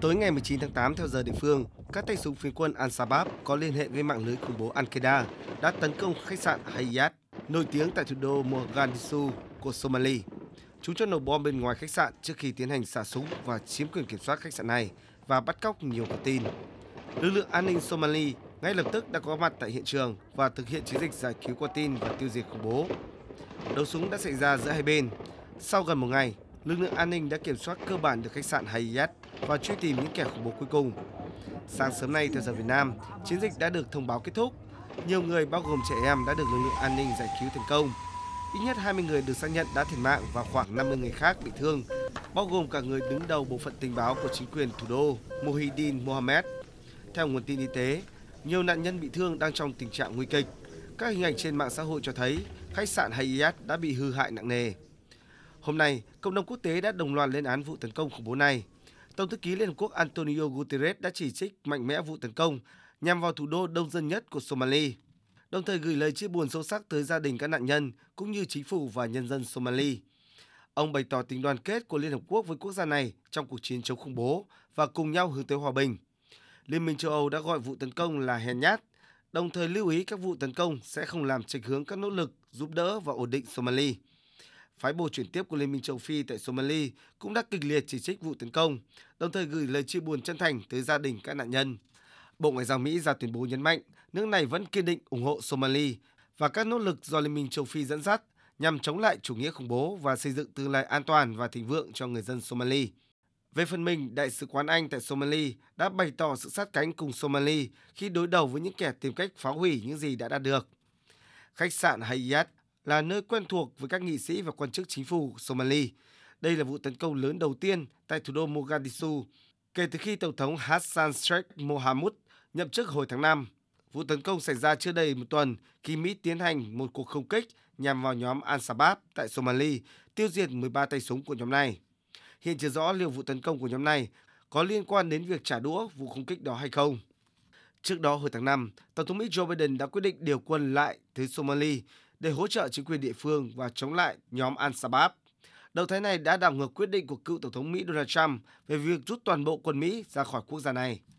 Tối ngày 19 tháng 8 theo giờ địa phương, các tay súng phiến quân Al-Shabaab có liên hệ với mạng lưới khủng bố Al-Qaeda đã tấn công khách sạn Hayat, nổi tiếng tại thủ đô Mogadishu của Somalia. Chúng cho nổ bom bên ngoài khách sạn trước khi tiến hành xả súng và chiếm quyền kiểm soát khách sạn này và bắt cóc nhiều con tin. Lực lượng an ninh Somalia ngay lập tức đã có mặt tại hiện trường và thực hiện chiến dịch giải cứu con tin và tiêu diệt khủng bố. Đấu súng đã xảy ra giữa hai bên. Sau gần một ngày, lực lượng an ninh đã kiểm soát cơ bản được khách sạn Hayat và truy tìm những kẻ khủng bố cuối cùng. Sáng sớm nay theo giờ Việt Nam, chiến dịch đã được thông báo kết thúc. Nhiều người bao gồm trẻ em đã được lực lượng an ninh giải cứu thành công. Ít nhất 20 người được xác nhận đã thiệt mạng và khoảng 50 người khác bị thương, bao gồm cả người đứng đầu bộ phận tình báo của chính quyền thủ đô Mohidin Mohamed. Theo nguồn tin y tế, nhiều nạn nhân bị thương đang trong tình trạng nguy kịch. Các hình ảnh trên mạng xã hội cho thấy khách sạn Hayat đã bị hư hại nặng nề. Hôm nay, cộng đồng quốc tế đã đồng loạt lên án vụ tấn công khủng bố này. Tổng thư ký Liên Hợp Quốc Antonio Guterres đã chỉ trích mạnh mẽ vụ tấn công nhằm vào thủ đô đông dân nhất của Somalia, đồng thời gửi lời chia buồn sâu sắc tới gia đình các nạn nhân cũng như chính phủ và nhân dân Somalia. Ông bày tỏ tình đoàn kết của Liên Hợp Quốc với quốc gia này trong cuộc chiến chống khủng bố và cùng nhau hướng tới hòa bình. Liên minh châu Âu đã gọi vụ tấn công là hèn nhát, đồng thời lưu ý các vụ tấn công sẽ không làm chệch hướng các nỗ lực giúp đỡ và ổn định Somalia. Phái bộ chuyển tiếp của Liên minh châu Phi tại Somalia cũng đã kịch liệt chỉ trích vụ tấn công, đồng thời gửi lời chia buồn chân thành tới gia đình các nạn nhân. Bộ Ngoại giao Mỹ ra tuyên bố nhấn mạnh nước này vẫn kiên định ủng hộ Somalia và các nỗ lực do Liên minh châu Phi dẫn dắt nhằm chống lại chủ nghĩa khủng bố và xây dựng tương lai an toàn và thịnh vượng cho người dân Somalia. Về phần mình, Đại sứ quán Anh tại Somalia đã bày tỏ sự sát cánh cùng Somalia khi đối đầu với những kẻ tìm cách phá hủy những gì đã đạt được. Khách sạn Hayat là nơi quen thuộc với các nghị sĩ và quan chức chính phủ Somalia. Đây là vụ tấn công lớn đầu tiên tại thủ đô Mogadishu kể từ khi Tổng thống Hassan Sheikh Mohamud nhậm chức hồi tháng 5. Vụ tấn công xảy ra chưa đầy một tuần khi Mỹ tiến hành một cuộc không kích nhằm vào nhóm Al-Shabaab tại Somalia, tiêu diệt 13 tay súng của nhóm này. Hiện chưa rõ liệu vụ tấn công của nhóm này có liên quan đến việc trả đũa vụ không kích đó hay không. Trước đó hồi tháng 5, Tổng thống Mỹ Joe Biden đã quyết định điều quân lại tới Somalia để hỗ trợ chính quyền địa phương và chống lại nhóm Al-Shabaab. Động thái này đã đảo ngược quyết định của cựu Tổng thống Mỹ Donald Trump về việc rút toàn bộ quân Mỹ ra khỏi quốc gia này.